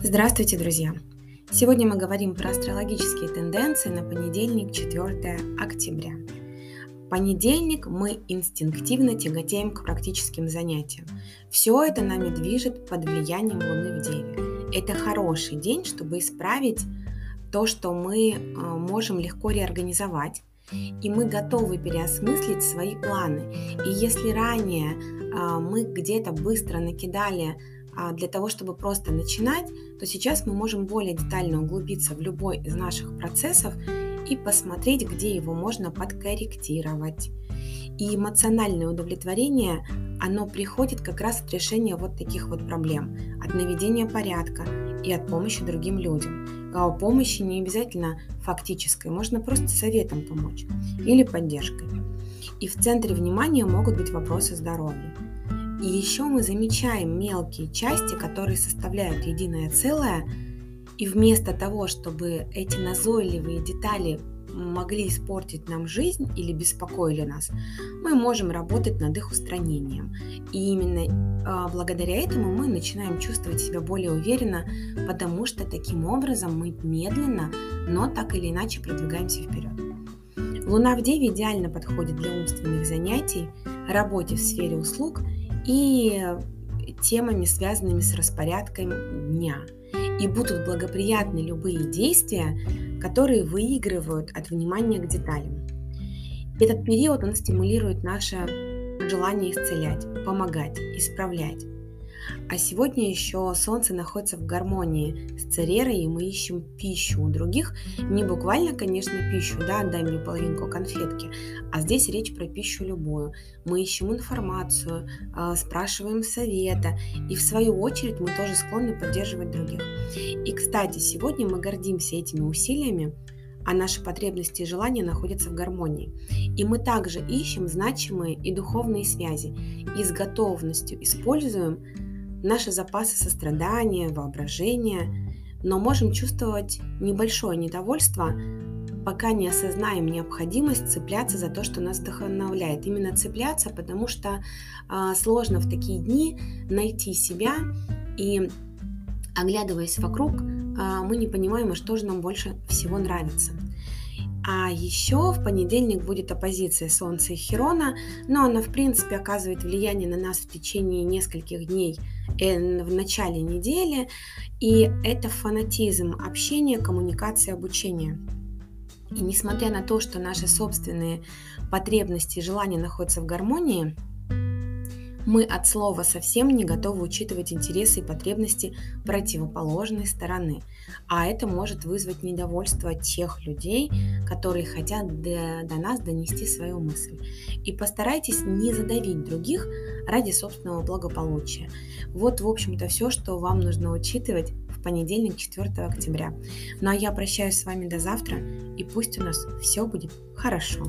Здравствуйте, друзья! Сегодня мы говорим про астрологические тенденции на понедельник, 4 октября. В понедельник мы инстинктивно тяготеем к практическим занятиям. Все это нами движет под влиянием Луны в Деве. Это хороший день, чтобы исправить то, что мы э, можем легко реорганизовать, и мы готовы переосмыслить свои планы. И если ранее э, мы где-то быстро накидали для того, чтобы просто начинать, то сейчас мы можем более детально углубиться в любой из наших процессов и посмотреть, где его можно подкорректировать. И эмоциональное удовлетворение, оно приходит как раз от решения вот таких вот проблем, от наведения порядка и от помощи другим людям. А помощи не обязательно фактической, можно просто советом помочь или поддержкой. И в центре внимания могут быть вопросы здоровья. И еще мы замечаем мелкие части, которые составляют единое целое, и вместо того, чтобы эти назойливые детали могли испортить нам жизнь или беспокоили нас, мы можем работать над их устранением. И именно а, благодаря этому мы начинаем чувствовать себя более уверенно, потому что таким образом мы медленно, но так или иначе продвигаемся вперед. Луна в Деве идеально подходит для умственных занятий, работе в сфере услуг – и темами, связанными с распорядком дня. И будут благоприятны любые действия, которые выигрывают от внимания к деталям. Этот период он стимулирует наше желание исцелять, помогать, исправлять. А сегодня еще Солнце находится в гармонии с Церерой, и мы ищем пищу у других. Не буквально, конечно, пищу, да, дай мне половинку конфетки, а здесь речь про пищу любую. Мы ищем информацию, а, спрашиваем совета, и в свою очередь мы тоже склонны поддерживать других. И, кстати, сегодня мы гордимся этими усилиями, а наши потребности и желания находятся в гармонии. И мы также ищем значимые и духовные связи и с готовностью используем наши запасы сострадания, воображения, но можем чувствовать небольшое недовольство, пока не осознаем необходимость цепляться за то, что нас вдохновляет. Именно цепляться, потому что э, сложно в такие дни найти себя и оглядываясь вокруг, э, мы не понимаем, а что же нам больше всего нравится. А еще в понедельник будет оппозиция Солнца и Херона, но она в принципе оказывает влияние на нас в течение нескольких дней э, в начале недели, и это фанатизм общения, коммуникации, обучения. И несмотря на то, что наши собственные потребности и желания находятся в гармонии, мы от слова совсем не готовы учитывать интересы и потребности противоположной стороны. А это может вызвать недовольство тех людей, которые хотят до, до нас донести свою мысль. И постарайтесь не задавить других ради собственного благополучия. Вот, в общем-то, все, что вам нужно учитывать в понедельник, 4 октября. Ну а я прощаюсь с вами до завтра, и пусть у нас все будет хорошо.